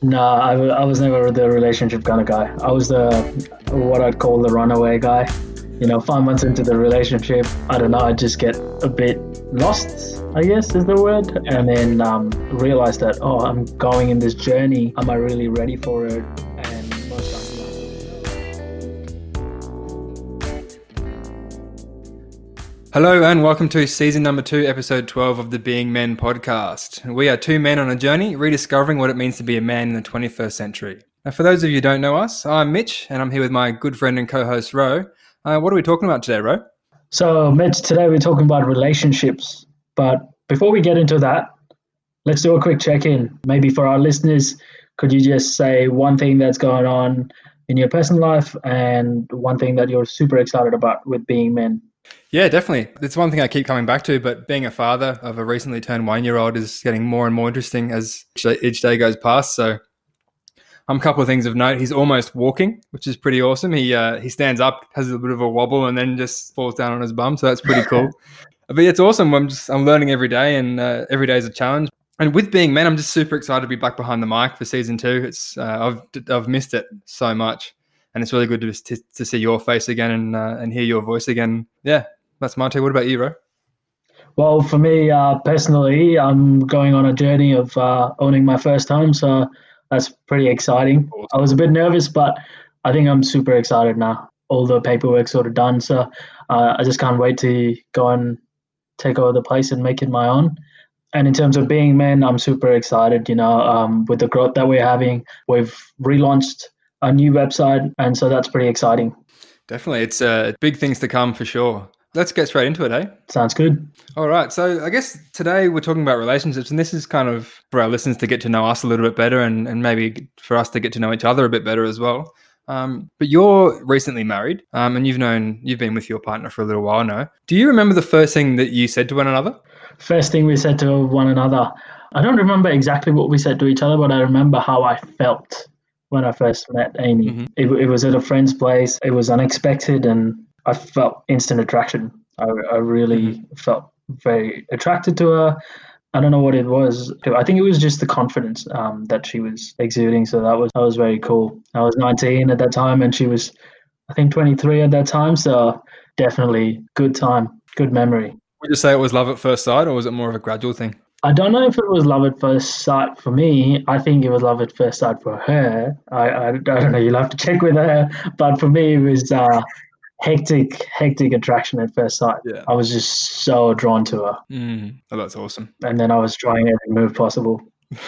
No, I, was never the relationship kind of guy. I was the what I'd call the runaway guy. You know, five months into the relationship, I don't know, I just get a bit lost, I guess is the word, and then um, realize that oh, I'm going in this journey. Am I really ready for it? Hello and welcome to season number two, episode 12 of the Being Men podcast. We are two men on a journey rediscovering what it means to be a man in the 21st century. Now, for those of you who don't know us, I'm Mitch and I'm here with my good friend and co host, Ro. Uh, what are we talking about today, Ro? So, Mitch, today we're talking about relationships. But before we get into that, let's do a quick check in. Maybe for our listeners, could you just say one thing that's going on in your personal life and one thing that you're super excited about with being men? Yeah, definitely. It's one thing I keep coming back to, but being a father of a recently turned one year old is getting more and more interesting as each day goes past. So, um, a couple of things of note. He's almost walking, which is pretty awesome. He uh, he stands up, has a bit of a wobble, and then just falls down on his bum. So that's pretty cool. but it's awesome. I'm just I'm learning every day, and uh, every day is a challenge. And with being men, I'm just super excited to be back behind the mic for season two. It's uh, I've I've missed it so much, and it's really good to to, to see your face again and uh, and hear your voice again. Yeah, that's take. What about you, Ro? Well, for me uh, personally, I'm going on a journey of uh, owning my first home, so that's pretty exciting. I was a bit nervous, but I think I'm super excited now. All the paperwork sort of done, so uh, I just can't wait to go and take over the place and make it my own. And in terms of being men, I'm super excited. You know, um, with the growth that we're having, we've relaunched a new website, and so that's pretty exciting. Definitely, it's uh, big things to come for sure. Let's get straight into it, eh? Sounds good. All right. So I guess today we're talking about relationships, and this is kind of for our listeners to get to know us a little bit better and, and maybe for us to get to know each other a bit better as well. Um, but you're recently married, um, and you've known you've been with your partner for a little while now. Do you remember the first thing that you said to one another? First thing we said to one another. I don't remember exactly what we said to each other, but I remember how I felt when I first met Amy. Mm-hmm. It, it was at a friend's place. It was unexpected, and I felt instant attraction. I, I really mm-hmm. felt very attracted to her. I don't know what it was. I think it was just the confidence um, that she was exuding. So that was that was very cool. I was 19 at that time, and she was, I think, 23 at that time. So definitely good time, good memory. Would you say it was love at first sight, or was it more of a gradual thing? I don't know if it was love at first sight for me. I think it was love at first sight for her. I, I, I don't know. You'll have to check with her. But for me, it was uh, hectic, hectic attraction at first sight. Yeah. I was just so drawn to her. Mm. Oh, that's awesome. And then I was trying every move possible.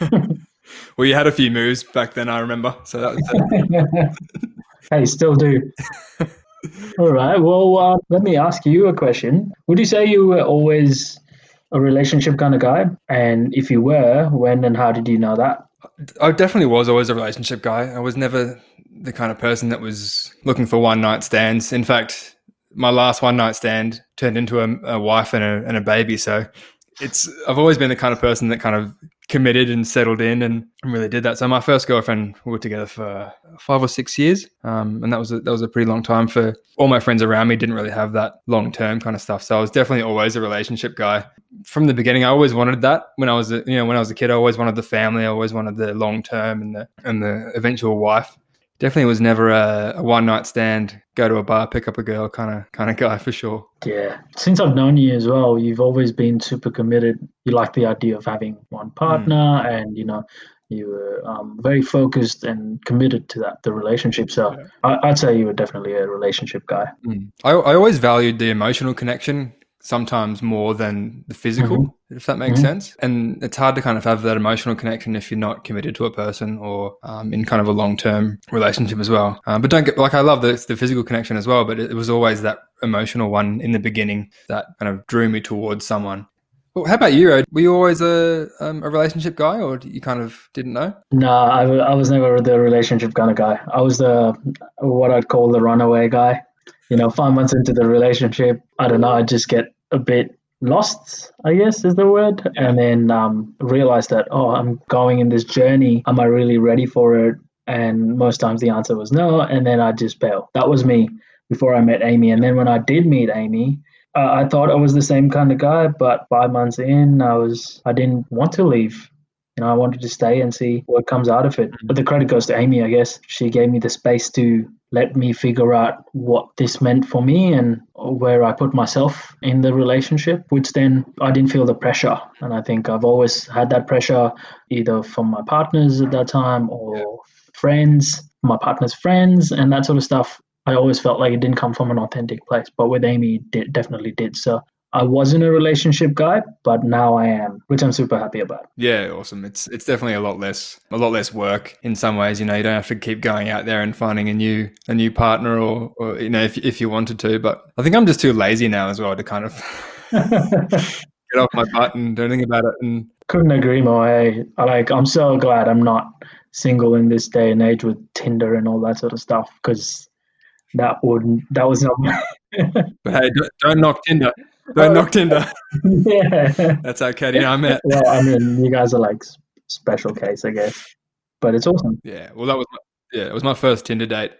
well, you had a few moves back then, I remember. So that was. hey, still do. All right. Well, uh, let me ask you a question. Would you say you were always a relationship kind of guy? And if you were, when and how did you know that? I definitely was always a relationship guy. I was never the kind of person that was looking for one night stands. In fact, my last one night stand turned into a, a wife and a, and a baby. So it's I've always been the kind of person that kind of committed and settled in and really did that. So my first girlfriend we were together for five or six years, um, and that was a, that was a pretty long time for all my friends around me. Didn't really have that long term kind of stuff. So I was definitely always a relationship guy from the beginning. I always wanted that when I was a, you know when I was a kid. I always wanted the family. I always wanted the long term and the and the eventual wife definitely was never a, a one night stand, go to a bar, pick up a girl kind of kind of guy for sure. Yeah, since I've known you as well, you've always been super committed. You like the idea of having one partner, mm. and you know. You were um, very focused and committed to that the relationship. So yeah. I, would say you were definitely a relationship guy. Mm. I, I always valued the emotional connection sometimes more than the physical, mm-hmm. if that makes mm-hmm. sense. And it's hard to kind of have that emotional connection if you're not committed to a person or um, in kind of a long term relationship as well. Um, but don't get like I love the, the physical connection as well, but it, it, was always that emotional one in the beginning that kind of drew me towards someone. Well, how about you? Were you always a um, a relationship guy, or you kind of didn't know? No, I, I was never the relationship kind of guy. I was the what I'd call the runaway guy you know, five months into the relationship, I don't know, I just get a bit lost, I guess is the word, and then um, realize that, oh, I'm going in this journey. Am I really ready for it? And most times the answer was no. And then I just bail. That was me before I met Amy. And then when I did meet Amy, uh, I thought I was the same kind of guy, but five months in, I was I didn't want to leave you know, I wanted to stay and see what comes out of it. Mm. But the credit goes to Amy, I guess. She gave me the space to let me figure out what this meant for me and where I put myself in the relationship, which then I didn't feel the pressure. And I think I've always had that pressure either from my partners at that time or friends, my partner's friends, and that sort of stuff. I always felt like it didn't come from an authentic place, but with Amy, it definitely did. So I wasn't a relationship guy, but now I am, which I'm super happy about. Yeah, awesome. It's it's definitely a lot less a lot less work in some ways. You know, you don't have to keep going out there and finding a new a new partner, or, or you know, if if you wanted to. But I think I'm just too lazy now as well to kind of get off my butt and do anything about it. And couldn't agree more. Hey, like I'm so glad I'm not single in this day and age with Tinder and all that sort of stuff because that wouldn't that was not. but hey, don't, don't knock Tinder. Don't knock Tinder. yeah. That's how Katie and I met. Well, I mean, you guys are like special case, I guess. But it's awesome. Yeah. Well, that was my, yeah, it was my first Tinder date.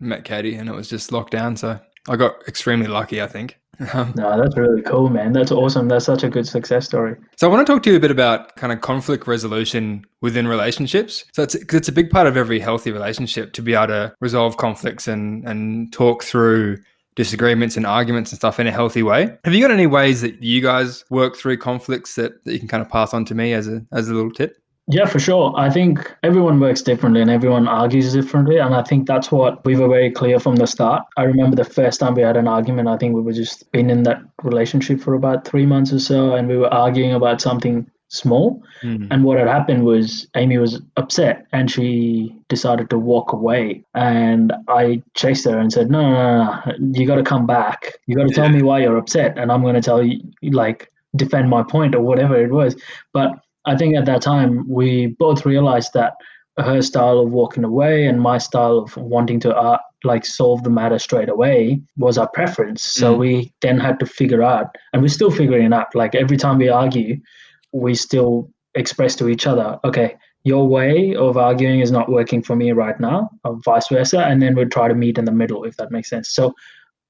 Met Katie, and it was just locked down, so I got extremely lucky. I think. Um, no, that's really cool, man. That's awesome. That's such a good success story. So I want to talk to you a bit about kind of conflict resolution within relationships. So it's cause it's a big part of every healthy relationship to be able to resolve conflicts and and talk through disagreements and arguments and stuff in a healthy way. Have you got any ways that you guys work through conflicts that, that you can kind of pass on to me as a as a little tip? Yeah, for sure. I think everyone works differently and everyone argues differently. And I think that's what we were very clear from the start. I remember the first time we had an argument, I think we were just been in that relationship for about three months or so, and we were arguing about something small. Mm-hmm. And what had happened was Amy was upset and she decided to walk away. And I chased her and said, No, no, no, no. you got to come back. You got to tell me why you're upset. And I'm going to tell you, like, defend my point or whatever it was. But I think at that time, we both realized that her style of walking away and my style of wanting to uh, like solve the matter straight away was our preference. So mm. we then had to figure out, and we're still figuring it out. Like every time we argue, we still express to each other, okay, your way of arguing is not working for me right now, or vice versa. And then we'd try to meet in the middle, if that makes sense. So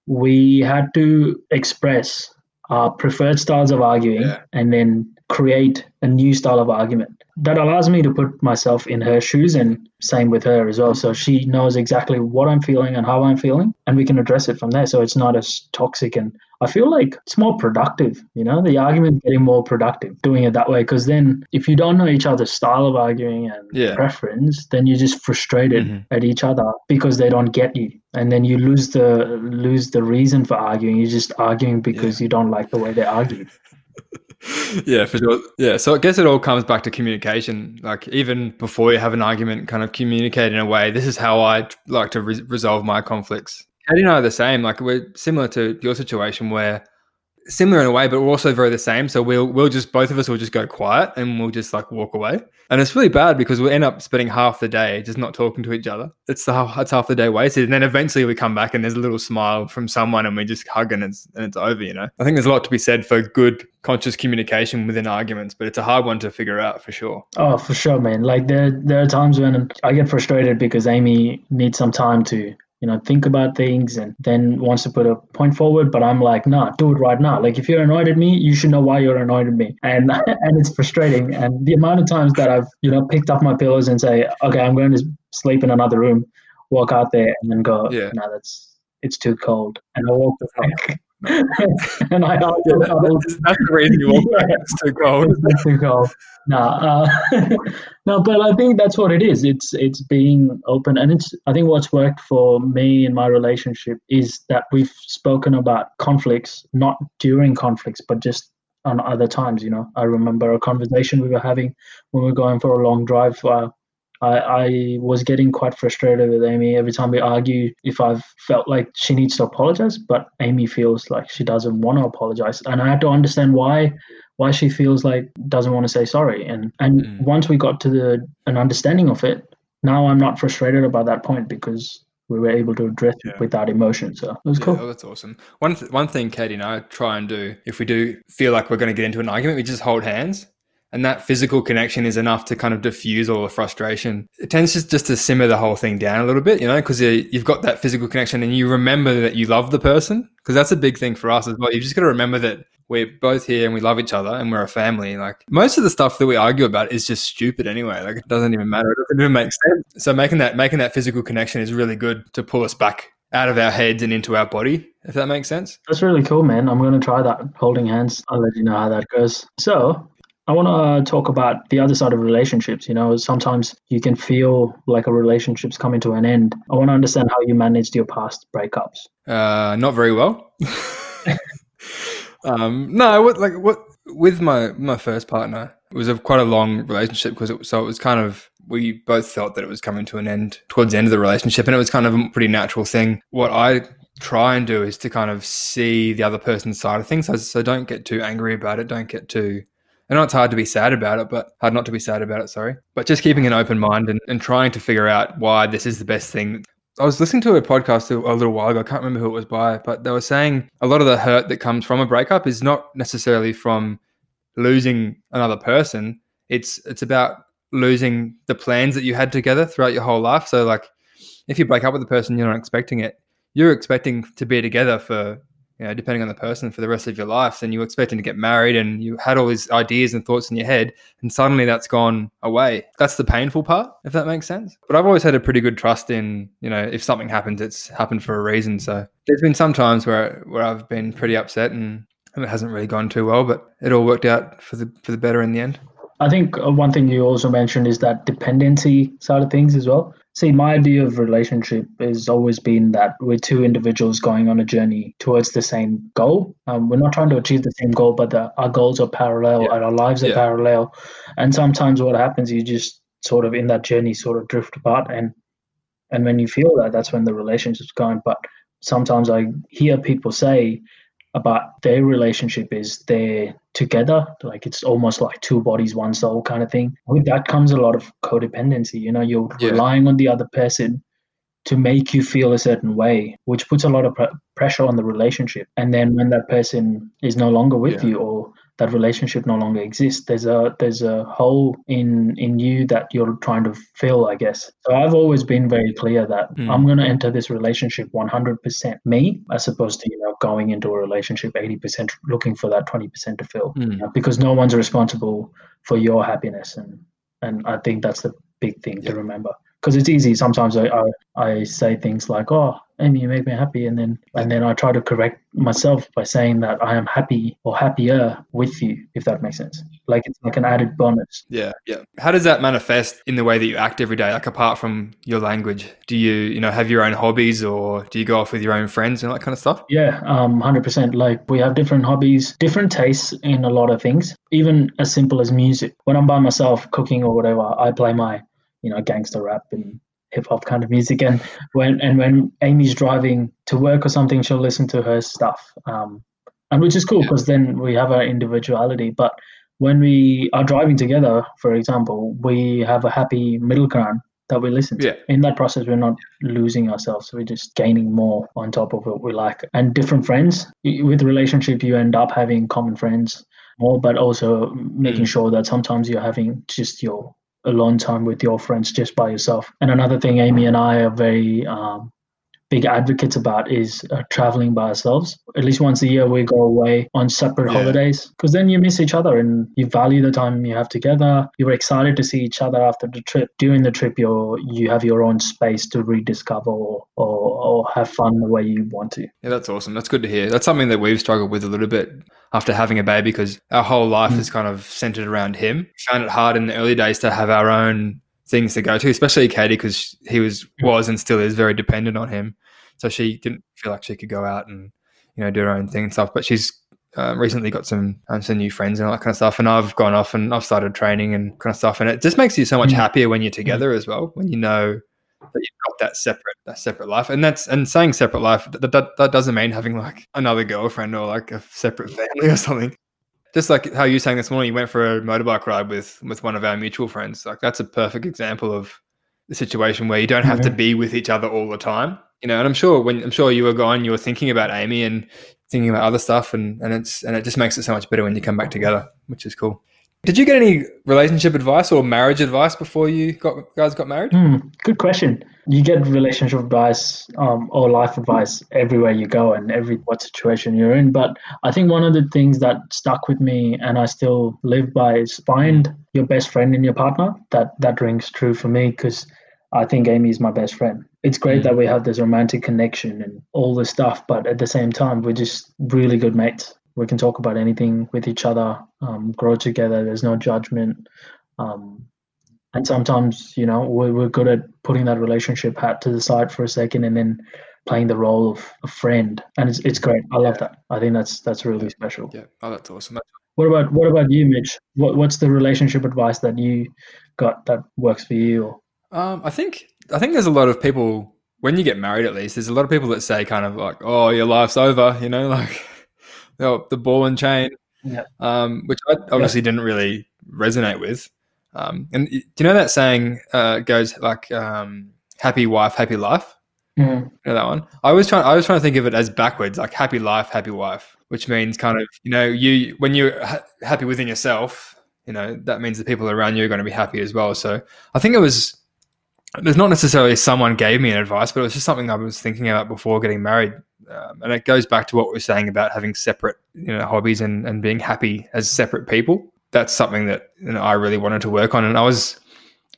we had to express our preferred styles of arguing yeah. and then create a new style of argument that allows me to put myself in her shoes and same with her as well so she knows exactly what i'm feeling and how i'm feeling and we can address it from there so it's not as toxic and i feel like it's more productive you know the argument getting more productive doing it that way because then if you don't know each other's style of arguing and yeah. preference then you're just frustrated mm-hmm. at each other because they don't get you and then you lose the lose the reason for arguing you're just arguing because yeah. you don't like the way they argue yeah, for sure. Yeah, so I guess it all comes back to communication. Like even before you have an argument, kind of communicate in a way. This is how I like to re- resolve my conflicts. Katie and I are the same. Like we're similar to your situation where similar in a way, but we're also very the same. So we'll we'll just both of us will just go quiet and we'll just like walk away. And it's really bad because we'll end up spending half the day just not talking to each other. It's the it's half the day wasted. And then eventually we come back and there's a little smile from someone and we just hug and it's and it's over, you know. I think there's a lot to be said for good conscious communication within arguments, but it's a hard one to figure out for sure. Oh, for sure, man. Like there there are times when I get frustrated because Amy needs some time to you know, think about things and then wants to put a point forward. But I'm like, nah, do it right now. Like if you're annoyed at me, you should know why you're annoyed at me. And and it's frustrating. And the amount of times that I've, you know, picked up my pillows and say, okay, I'm going to sleep in another room, walk out there and then go, yeah, no, that's it's too cold. And I walk back. and I argue, that's the reason you back. It's too cold. It's too cold. No, uh, no, but I think that's what it is. It's it's being open, and it's. I think what's worked for me in my relationship is that we've spoken about conflicts, not during conflicts, but just on other times. You know, I remember a conversation we were having when we were going for a long drive. Uh, I, I was getting quite frustrated with Amy every time we argue. If I've felt like she needs to apologize, but Amy feels like she doesn't want to apologize, and I had to understand why why she feels like doesn't want to say sorry. And and mm. once we got to the an understanding of it, now I'm not frustrated about that point because we were able to address yeah. it without emotion. So it was yeah, cool. Oh, that's awesome. One th- one thing Katie and I try and do if we do feel like we're going to get into an argument, we just hold hands. And that physical connection is enough to kind of diffuse all the frustration. It tends just, to simmer the whole thing down a little bit, you know, because you've got that physical connection and you remember that you love the person. Because that's a big thing for us as well. You've just got to remember that we're both here and we love each other and we're a family. Like most of the stuff that we argue about is just stupid anyway. Like it doesn't even matter. It doesn't even make sense. So making that making that physical connection is really good to pull us back out of our heads and into our body, if that makes sense. That's really cool, man. I'm going to try that holding hands. I'll let you know how that goes. So, I want to talk about the other side of relationships. You know, sometimes you can feel like a relationship's coming to an end. I want to understand how you managed your past breakups. Uh, not very well. um, no, what like what with my my first partner, it was a quite a long relationship because it so it was kind of we both felt that it was coming to an end towards the end of the relationship, and it was kind of a pretty natural thing. What I try and do is to kind of see the other person's side of things, so, so don't get too angry about it. Don't get too I know it's hard to be sad about it, but hard not to be sad about it, sorry. But just keeping an open mind and, and trying to figure out why this is the best thing. I was listening to a podcast a, little while ago. I can't remember who it was by, but they were saying a lot of the hurt that comes from a breakup is not necessarily from losing another person. It's it's about losing the plans that you had together throughout your whole life. So like if you break up with a person, you're not expecting it. You're expecting to be together for you know, depending on the person for the rest of your life, and you're expecting to get married and you had all these ideas and thoughts in your head, and suddenly that's gone away. That's the painful part, if that makes sense. But I've always had a pretty good trust in, you know, if something happens, it's happened for a reason. So there's been some times where where I've been pretty upset and, and it hasn't really gone too well, but it all worked out for the for the better in the end. I think uh, one thing you also mentioned is that dependency side of things as well. See, my idea of relationship has always been that we're two individuals going on a journey towards the same goal. Um, we're not trying to achieve the same goal, but the, our goals are parallel yeah. and our lives are yeah. parallel. And sometimes what happens, you just sort of in that journey sort of drift apart, and and when you feel that, that's when the relationship's going. But sometimes I hear people say about their relationship is they're together like it's almost like two bodies one soul kind of thing with that comes a lot of codependency you know you're yeah. relying on the other person to make you feel a certain way which puts a lot of pr- pressure on the relationship and then when that person is no longer with yeah. you or that relationship no longer exists there's a there's a hole in in you that you're trying to fill i guess so i've always been very clear that mm. i'm going to enter this relationship 100% me as opposed to you know going into a relationship 80% looking for that 20% to fill mm. you know, because no one's responsible for your happiness and and i think that's the big thing yeah. to remember because it's easy sometimes I, I, I say things like oh amy you make me happy. And then and then i try to correct myself by saying that i am happy or happier with you if that makes sense. Like it's like an added bonus. Yeah yeah. How does that manifest in the way that you act every day? Like apart from your language do you you know have your own hobbies or do you go off with your own friends and that kind of stuff? Yeah um 100% like we have different hobbies different tastes in a lot of things even as simple as music. When i'm by myself cooking or whatever i play my you know gangster rap and hip hop kind of music. And when and when Amy's driving to work or something, she'll listen to her stuff, um, and which is cool because yeah. then we have our individuality. But when we are driving together, for example, we have a happy middle ground that we listen to. Yeah. In that process, we're not losing ourselves. We're just gaining more on top of what we like. And different friends. With relationship, you end up having common friends more, but also making mm. sure that sometimes you're having just your alone time with your friends just by yourself. And another thing Amy and I are very um, big advocates about is uh, traveling by ourselves. At least once a year, we go away on separate yeah. holidays because then you miss each other and you value the time you have together. You're excited to see each other after the trip. During the trip, you you have your own space to rediscover or, or, or have fun the way you want to. Yeah, that's awesome. That's good to hear. That's something that we've struggled with a little bit after having a baby because our whole life mm. is kind of centered around him. We found it hard in the early days to have our own things to go to, especially Katie, because he was was and still is very dependent on him. So she didn't feel like she could go out and you know do her own thing and stuff. But she's uh, recently got some um, some new friends and all that kind of stuff. And I've gone off and I've started training and kind of stuff. And it just makes you so much mm. happier when you're together as well. When you know that you've got that separate that separate life. And that's and saying separate life that, that that doesn't mean having like another girlfriend or like a separate family or something just like how you were saying this morning, you went for a motorbike ride with with one of our mutual friends. Like that's a perfect example of the situation where you don't have to be with each other all the time. You know, and I'm sure when I'm sure you were gone, you were thinking about Amy and thinking about other stuff, and and it's and it just makes it so much better when you come back together, which is cool. Did you get any relationship advice or marriage advice before you got guys got married? Mm, good question. You get relationship advice um, or life advice everywhere you go and every what situation you're in. But I think one of the things that stuck with me and I still live by is find your best friend in your partner. That that rings true for me because I think Amy is my best friend. It's great mm. that we have this romantic connection and all this stuff, but at the same time, we're just really good mates we can talk about anything with each other, um, grow together. There's no judgment. Um, and sometimes, you know, we're, we're good at putting that relationship hat to the side for a second and then playing the role of a friend. And it's, it's great. I love that. I think that's that's really special. Yeah. Oh, that's awesome. What about what about you, Mitch? What what's the relationship advice that you got that works for you? Um, I think I think there's a lot of people when you get married. At least there's a lot of people that say kind of like, "Oh, your life's over," you know, like the, the ball and chain, yeah. um, which I obviously yeah. didn't really resonate with. Um, and do you know that saying uh, goes like um, "happy wife, happy life"? Mm. You know that one? I was trying. I was trying to think of it as backwards, like "happy life, happy wife," which means kind of you know you when you're ha- happy within yourself, you know that means the people around you are going to be happy as well. So I think it was. There's not necessarily someone gave me an advice, but it was just something I was thinking about before getting married um, and it goes back to what we were saying about having separate you know hobbies and, and being happy as separate people. That's something that you know, i really wanted to work on. And i was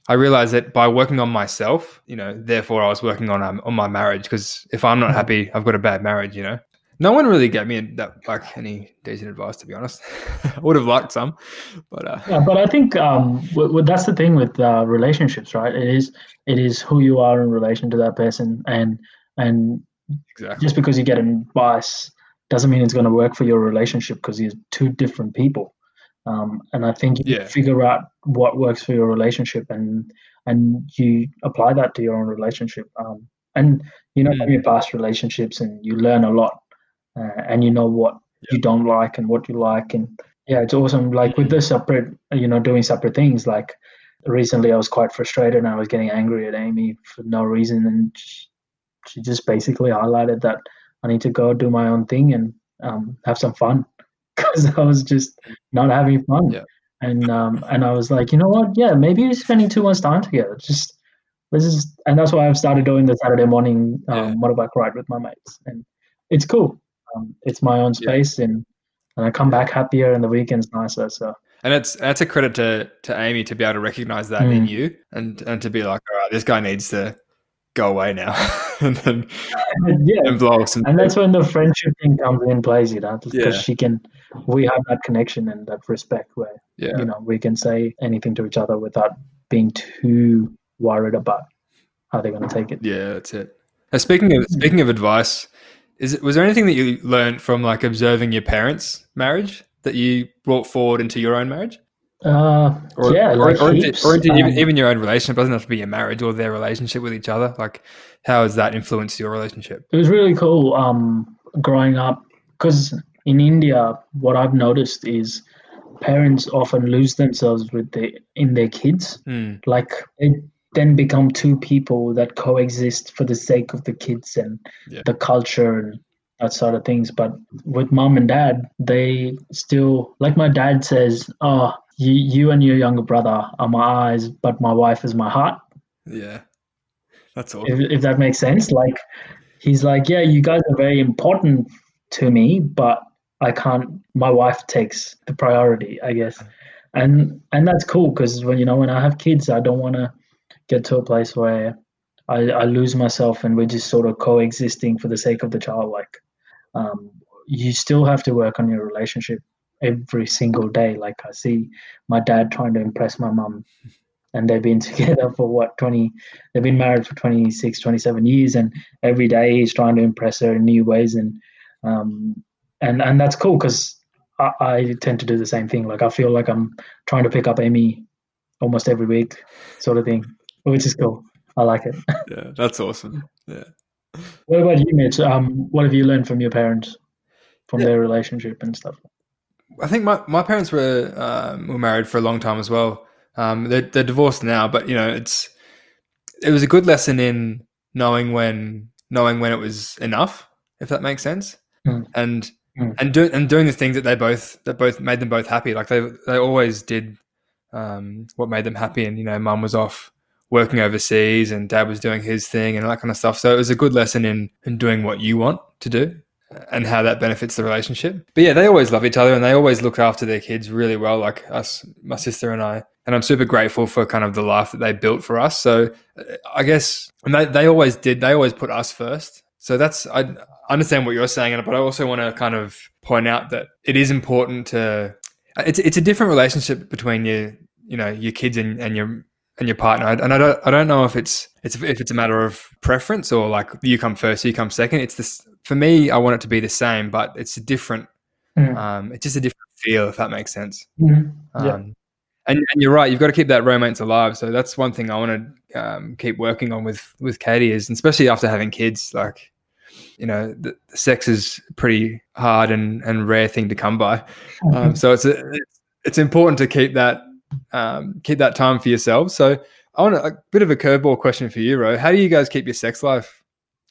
i realized that by working on myself you know therefore i was working on um, on my marriage because if i'm not mm-hmm. happy i've got a bad marriage you know? No one really gave me that like any decent advice to be honest. I would have liked some but uh, yeah, but i think um w- w- that's the thing with uh, relationships right? It is it is who you are in relation to that person and and Exactly. Just because you get advice doesn't mean it's going to work for your relationship because you're two different people. Um, and I think you yeah. figure out what works for your relationship and and you apply that to your own relationship. Um, and you know mm. from your past relationships, and you learn a lot, uh, and you know what yeah. you don't like and what you like, and yeah, it's awesome. Like with the separate, you know, doing separate things. Like recently, I was quite frustrated and I was getting angry at Amy for no reason, and she just basically highlighted that I need to go do my own thing and um, have some fun because I was just not having fun. Yeah. And um, and I was like, you know what? Yeah, maybe we're spending too much time together. Just this is, and that's why I've started doing the Saturday morning um, yeah. motorbike ride with my mates, and it's cool. Um, it's my own space, yeah. and and I come back happier, and the weekend's nicer. So and it's that's a credit to to Amy to be able to recognize that mm. in you, and and to be like, all right, this guy needs to go away now. and then yeah, and blow some and that's when the friendship thing comes in plays you know, because yeah. she can, we have that connection and that respect where, yeah. you know, we can say anything to each other without being too worried about how they're going to take it. Yeah, that's it. Now, speaking of speaking of advice, is it was there anything that you learned from like observing your parents' marriage that you brought forward into your own marriage? Uh, or, yeah, or, like or, or even, um, even your own relationship it doesn't have to be your marriage or their relationship with each other. Like, how has that influenced your relationship? It was really cool um, growing up because in India, what I've noticed is parents often lose themselves with the in their kids. Mm. Like they then become two people that coexist for the sake of the kids and yeah. the culture and that sort of things. But with mom and dad, they still like my dad says, "Oh, you, you and your younger brother are my eyes, but my wife is my heart. Yeah, that's all. If, if that makes sense, like he's like, yeah, you guys are very important to me, but I can't. My wife takes the priority, I guess, and and that's cool because when you know when I have kids, I don't want to get to a place where I, I lose myself and we're just sort of coexisting for the sake of the child. Like, um, you still have to work on your relationship every single day. Like I see my dad trying to impress my mum and they've been together for what 20 they've been married for 26 27 years and every day he's trying to impress her in new ways and um and and that's cool because I, I tend to do the same thing. Like i feel like i'm trying to pick up amy almost every week sort of thing which is cool. I like it. Yeah that's awesome. Yeah. What about you mitch? Um what have you learned from your parents from yeah. their relationship and stuff I think my, my parents were um, were married for a long time as well. Um, they're, they're divorced now, but you know it's it was a good lesson in knowing when knowing when it was enough, if that makes sense. Mm. And Mm. and doing and doing the things that they both that both made them both happy. Like they they always did um, what made them happy. And you know, mum was off working overseas, and dad was doing his thing, and that kind of stuff. So it was a good lesson in in doing what you want to do and how that benefits the relationship. But yeah, they always love each other and they always look after their kids really well, like us, my sister and I. And I'm super grateful for kind of the life that they built for us. So uh, I guess, and they, they always did, they always put us first. So that's, I understand what you're saying, but I also want to kind of point out that it is important to, it's, it's a different relationship between your, you know, your kids and, and your, and your partner. And I don't, I don't know if it's, it's, if it's a matter of preference or like you come first, you come second. It's this, for me, I want it to be the same, but it's a different. Mm. Um, it's just a different feel, if that makes sense. Mhm. Um, and, and you're right. You've got to keep that romance alive. So that's one thing I want to um, keep working on with with Katie is, especially after having kids. Like, you know, the, the sex is pretty hard and and rare thing to come by. Um, so it's a, it's it's important to keep that um, keep that time for yourselves. So I want a, a bit of a curveball question for you, Ro. How do you guys keep your sex life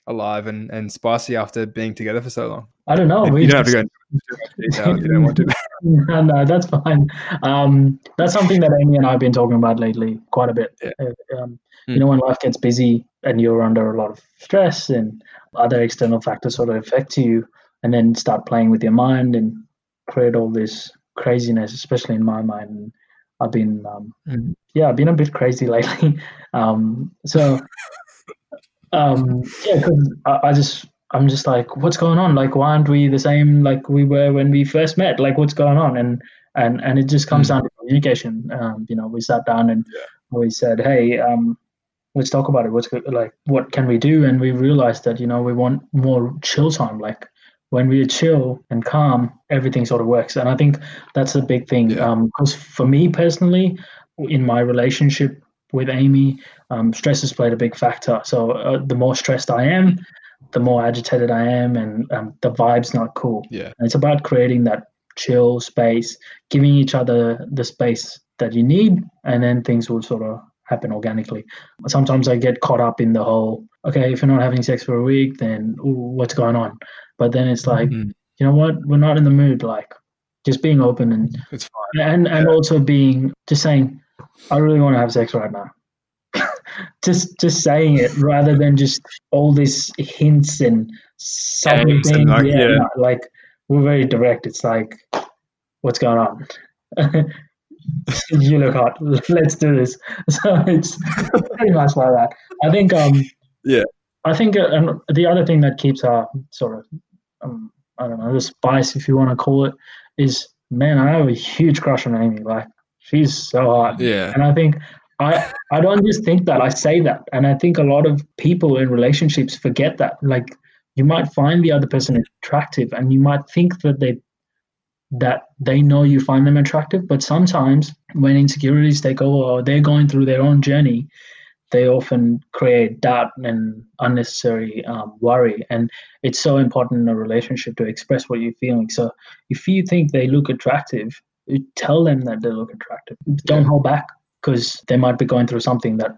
alive and, and spicy after being together for so long? I don't know. we you don't have to go into too much detail if you don't want to. no, no, that's fine. Um, that's something that Amy and I have been talking about lately quite a bit. Yeah. Uh, Um, Mm. You know, when life gets busy and you're under a lot of stress and other external factors sort of affect you, and then start playing with your mind and create all this craziness, especially in my mind. And I've been, um, Mm. yeah, I've been a bit crazy lately. um, so, um, yeah, because I, I just I'm just like, what's going on? Like, why aren't we the same like we were when we first met? Like, what's going on? And and and it just comes Mm. down to communication. Um, you know, we sat down and Yeah. we said, hey, um, let's talk about it. What's like, what can we do? And we realized that you know we want more chill time. Like when we are chill and calm, everything sort of works. And I think that's a big thing. Yeah. Because for me personally, in my relationship with Amy, um, stress has played a big factor. So uh, the more stressed I am, the more agitated I am, and um, the vibe's not cool. Yeah. And it's about creating that chill space, giving each other the space that you need, and then things will sort of happen organically. Sometimes I get caught up in the whole, okay, if you're not having sex for a week, then ooh, what's going on? But then it's like, Mm. you know what? We're not in the mood. Like, just being open and It's fine. and and also being just saying, I really want to have sex right now. just just saying it rather than just all these hints and subtle things. like, yeah, yeah. no, like we're very direct. It's like, what's going on? you look hot. Let's do this. So it's pretty much like that. I think. Um, Yeah. I think, uh, and the other thing that keeps our sort of, um, I don't know, the spice, if you want to call it, is man, I have a huge crush on Amy. Like she's so hot, Yeah. and I think I I don't just think that I say that, and I think a lot of people in relationships forget that. Like you might find the other person attractive, and you might think that they that they know you find them attractive, but sometimes when insecurities take over or they're going through their own journey, they often create doubt and unnecessary um, worry. And it's so important in a relationship to express what you're feeling. So if you think they look attractive, tell them that they look attractive. Don't Yeah. hold back because they might be going through something that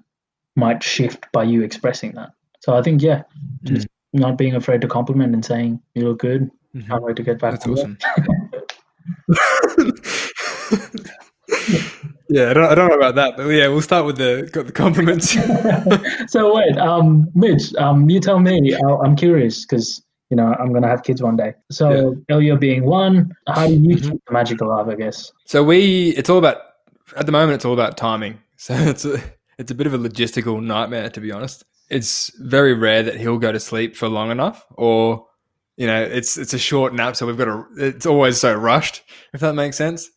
might shift by you expressing that. So I think, yeah, just not being afraid to compliment and saying you look good. Mhm. Can't wait to get back That's to awesome. yeah, I don't, I don't know about that, but yeah, we'll start with the got the compliments. so wait, um, Mitch, um, you tell me. I, I'm curious because you know I'm gonna have kids one day. So Elio being one, how do you Mhm. keep the magic alive? I guess. so we, it's all about at the moment. It's all about timing. So it's a, it's a bit of a logistical nightmare to be honest. It's very rare that he'll go to sleep for long enough, or you know, it's it's a short nap, so we've got to. It's always so rushed, if that makes sense.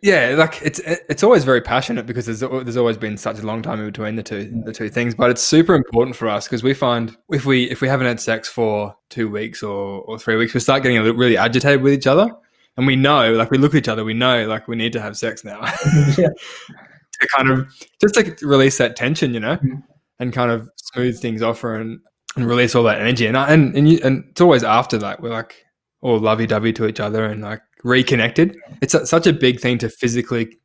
Yeah, like it's it's always very passionate because there's there's always been such a long time in between the two the two things, but it's super important for us because we find if we if we haven't had sex for two weeks or or three weeks, we start getting a little, really agitated with each other, and we know, like we look at each other, we know, like we need to have sex now yeah. to kind of just to release that tension, you know, Mhm. and kind of smooth things off and and release all that energy. And I, and and, you, and it's always after that we're like all lovey dovey to each other and like reconnected. It's a, such a big thing to physically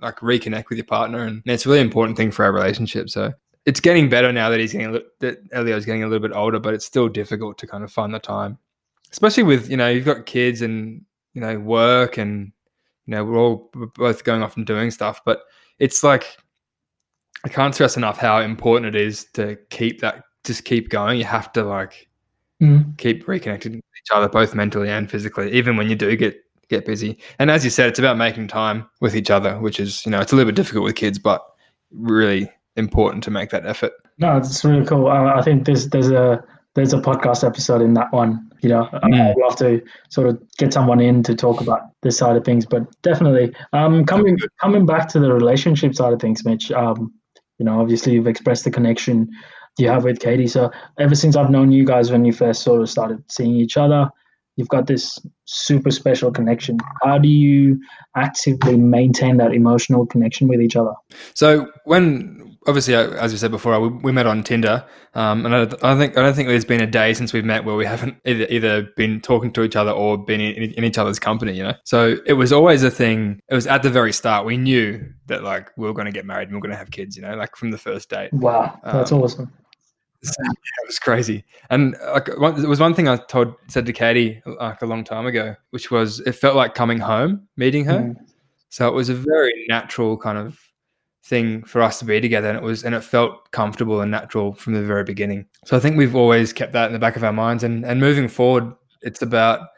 like reconnect with your partner, and it's a really important thing for our relationship. So. It's getting better now that he's getting a li- that Elio's getting a little bit older, but it's still difficult to kind of find the time especially with you know you've got kids and you know work and you know we're all we're both going off and doing stuff, but it's like I can't stress enough how important it is to keep that just keep going. You have to like Mm. keep reconnecting with each other, both mentally and physically, even when you do get get busy. And as you said, it's about making time with each other, which is you know it's a little bit difficult with kids, but really important to make that effort. No, it's really cool. Uh, I think there's there's a there's a podcast episode in that one. You know, Mm. I'd love to sort of get someone in to talk about this side of things. But definitely, um, coming coming back to the relationship side of things, Mitch. Um, you know, obviously you've expressed the connection you have with Katie. So ever since I've known you guys, when you first sort of started seeing each other, you've got this super special connection. How do you actively maintain that emotional connection with each other? So when obviously, as we said before, we, we met on Tinder, um, and I, I think I don't think there's been a day since we've met where we haven't either, either been talking to each other or been in, in each other's company. You know, so it was always a thing. It was at the very start. We knew that like we were going to get married and we are going to have kids. You know, like from the first date. Wow, that's Um, awesome. it was crazy. And like one, there was one thing I told said to Katie like a long time ago, which was it felt like coming home, meeting her. Mm. So it was a very natural kind of thing for us to be together, and it was and it felt comfortable and natural from the very beginning. So I think we've always kept that in the back of our minds, and and moving forward, it's about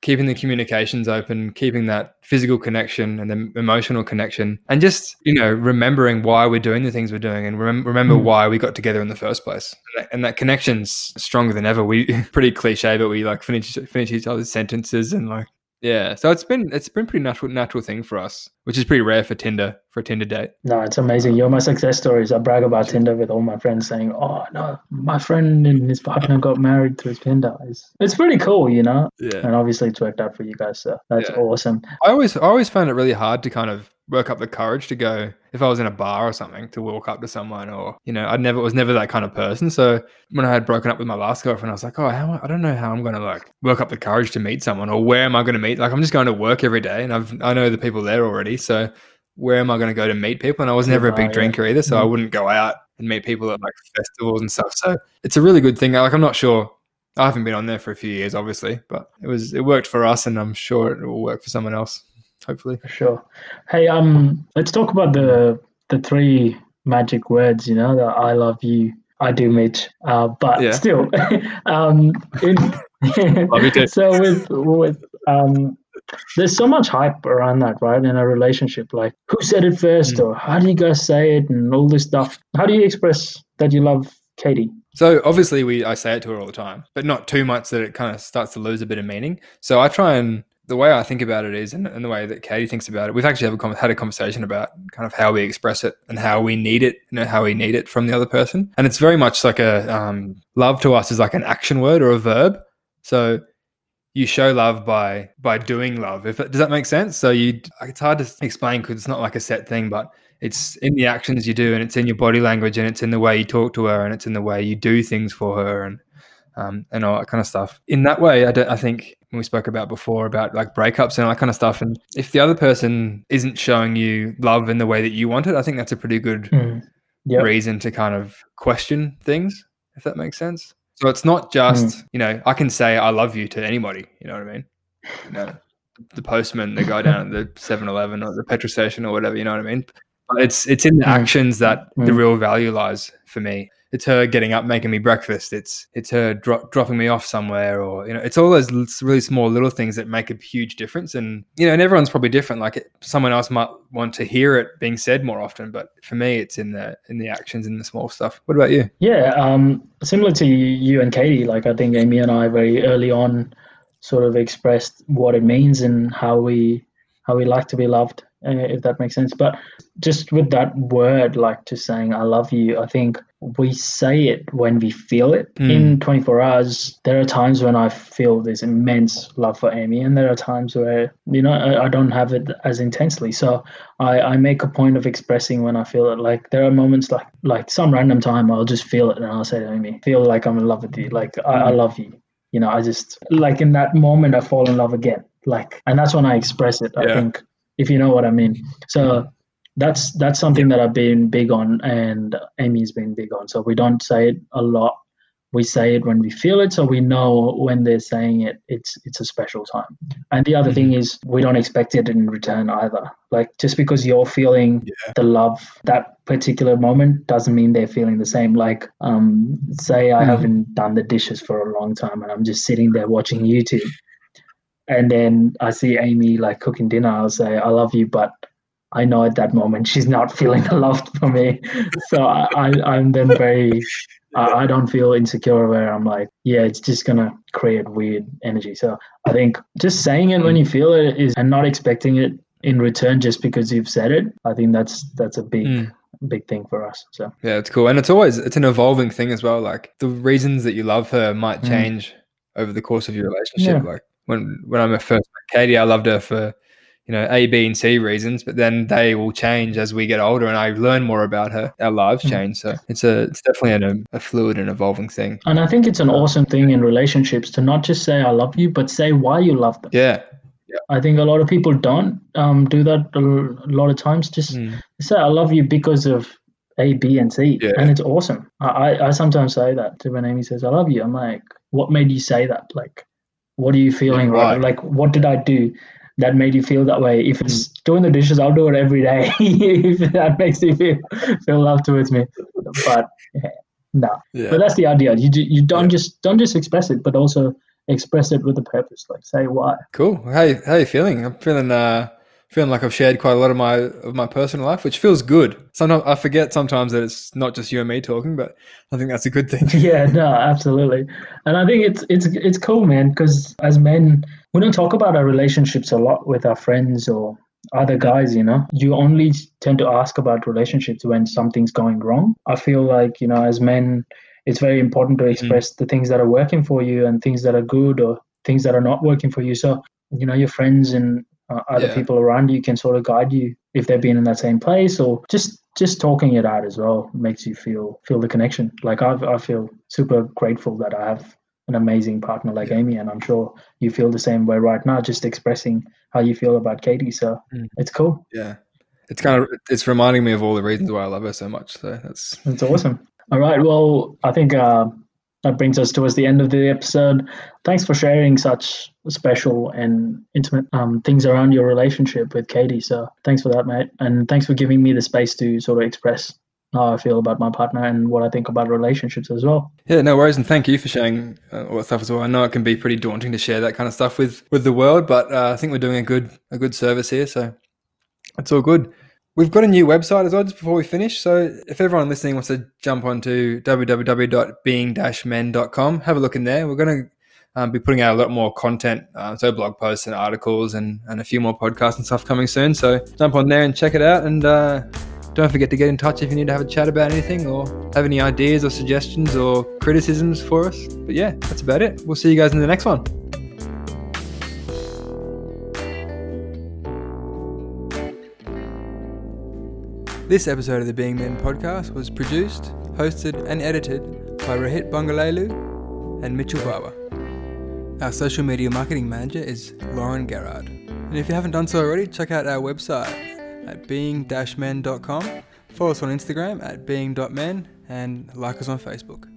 keeping the communications open, keeping that physical connection and the emotional connection, and just you know remembering why we're doing the things we're doing, and remem- remember Mm. why we got together in the first place. And that, and that connection's stronger than ever. We pretty cliche, but we like finish finish each other's sentences and like yeah. So it's been it's been pretty natural natural thing for us, which is pretty rare for Tinder for a Tinder date. No, it's amazing. You're my success stories. I brag about Tinder with all my friends saying, "Oh no, my friend and his partner got married through Tinder." It's, it's pretty cool, you know. Yeah. And obviously, it's worked out for you guys, so that's Yeah. awesome. I always I always found it really hard to kind of work up the courage to go if I was in a bar or something to walk up to someone or you know I never was never that kind of person. So when I had broken up with my last girlfriend, I was like, oh, how, I don't know how I'm going to like work up the courage to meet someone or where am I going to meet? Like I'm just going to work every day and I've I know the people there already, so where am I going to go to meet people? And I was never a big yeah. drinker either, so I Mm. wouldn't go out and meet people at like festivals and stuff. So it's a really good thing. Like I'm not sure. I haven't been on there for a few years, obviously, but it was it worked for us, and I'm sure it will work for someone else. Hopefully. For sure. Hey, um, let's talk about the the three magic words. You know, that I love you, I do, Mitch. Uh, but Yeah. still, um, in, Love you too. so with with um, there's so much hype around that, right? In a relationship, like who said it first, Mm. or how do you guys say it, and all this stuff. How do you express that you love Katie? So obviously, we I say it to her all the time, but not too much that it kind of starts to lose a bit of meaning. So I try and the way I think about it is, and, and the way that Katie thinks about it, we've actually a, had a conversation about kind of how we express it and how we need it, you know, how we need it from the other person. And it's very much like a um, love to us is like an action word or a verb. So you show love by by doing love. If does that make sense? So you, it's hard to explain because it's not like a set thing, but it's in the actions you do, and it's in your body language, and it's in the way you talk to her, and it's in the way you do things for her, and um, and all that kind of stuff. In that way, I, don't, I think when we spoke about before about like breakups and all that kind of stuff, and if the other person isn't showing you love in the way that you want it, I think that's a pretty good Mm. Yep. reason to kind of question things, if that makes sense. So it's not just, you know, I can say I love you to anybody, you know what I mean? You know, the postman, the guy down at the 7-Eleven or the petrol station or whatever, you know what I mean? But it's it's in the Mm. actions that the Mm. real value lies for me. It's her getting up, making me breakfast. It's it's her dro- dropping me off somewhere, or you know, it's all those really small little things that make a huge difference. And you know, and everyone's probably different. Like it, someone else might want to hear it being said more often, but for me, it's in the in the actions, in the small stuff. What about you? Yeah, um, similar to you and Katie, like I think Amy and I very early on sort of expressed what it means and how we how we like to be loved, uh, if that makes sense. But just with that word, like just saying "I love you," I think we say it when we feel it. Mm. In 24 hours, there are times when I feel this immense love for Amy, and there are times where you know I, I don't have it as intensely. So I, I make a point of expressing when I feel it. Like there are moments like like some random time I'll just feel it and I'll say to Amy, feel like I'm in love with you. Like I, I love you. You know, I just like in that moment I fall in love again. Like and that's when I express it, I Yeah. think, if you know what I mean. So that's that's something that I've been big on and Amy's been big on. So we don't say it a lot we say it when we feel it so we know when they're saying it it's it's a special time and the other mm-hmm. thing is we don't expect it in return either like just because you're feeling yeah. the love that particular moment doesn't mean they're feeling the same like um say i mm-hmm. haven't done the dishes for a long time and i'm just sitting there watching youtube and then i see amy like cooking dinner i'll say i love you but I know at that moment she's not feeling the love for me. So I, am then very I, I don't feel insecure where I'm like, yeah, it's just gonna create weird energy. So I think just saying it when you feel it is and not expecting it in return just because you've said it. I think that's that's a big mm. big thing for us. So yeah, it's cool, and it's always it's an evolving thing as well. Like the reasons that you love her might mm. change mm. over the course of your relationship. Yeah. Like when when I first met Katie, I loved her for you know A, B, and C reasons, but then they will change as we get older, and I learn more about her. Our lives mm. change, so it's a it's definitely a, a fluid and evolving thing. And I think it's an awesome thing in relationships to not just say I love you, but say why you love them. Yeah, yeah. I think a lot of people don't um, do that a lot of times. Just mm. say I love you because of A, B, and C, yeah. and it's awesome. I, I sometimes say that to when Amy says I love you. I'm like, what made you say that? Like, what are you feeling yeah, right? right? Like, what did I do? That made you feel that way. If it's mm. doing the dishes, I'll do it every day if that makes you feel feel love towards me. But yeah, no, yeah. but that's the idea. You you don't yeah. just don't just express it, but also express it with a purpose. Like say why. Cool. How how you feeling? I'm feeling uh feeling like I've shared quite a lot of my of my personal life, which feels good. Sometimes I forget sometimes that it's not just you and me talking, but I think that's a good thing. yeah, no, absolutely. And I think it's it's it's cool, man, because as men, we don't talk about our relationships a lot with our friends or other guys, you know. You only tend to ask about relationships when something's going wrong. I feel like, you know, as men, it's very important to mm-hmm. express mm-hmm. the things that are working for you and things that are good or things that are not working for you. So, you know, your friends and uh, other yeah. people around you can sort of guide you if they've been in that same place or just just talking it out as well makes you feel feel the connection like i i feel super grateful that i have an amazing partner like yeah. amy and i'm sure you feel the same way right now just expressing how you feel about katie so mm. it's cool yeah it's kind of it's reminding me of all the reasons why i love her so much so that's that's awesome all right well i think uh that brings us towards the end of the episode. Thanks for sharing such special and intimate um, things around your relationship with Katie. So thanks for that, mate. And thanks for giving me the space to sort of express how I feel about my partner and what I think about relationships as well. Yeah, no worries, and thank you for sharing uh, all that stuff as well. I know it can be pretty daunting to share that kind of stuff with with the world, but uh, I think we're doing a good a good service here, so it's all good. We've got a new website as well, just before we finish. So if everyone listening wants to jump onto www.being-men.com, have a look in there. We're going to um, be putting out a lot more content, uh, so blog posts and articles and, and a few more podcasts and stuff coming soon. So jump on there and check it out. And uh, don't forget to get in touch if you need to have a chat about anything or have any ideas or suggestions or criticisms for us. But yeah, that's about it. We'll see you guys in the next one. This episode of the Being Men podcast was produced, hosted, and edited by Rohit Bangalelu and Mitchell Barber. Our social media marketing manager is Lauren Gerard. And if you haven't done so already, check out our website at being-men.com, follow us on Instagram at being.men, and like us on Facebook.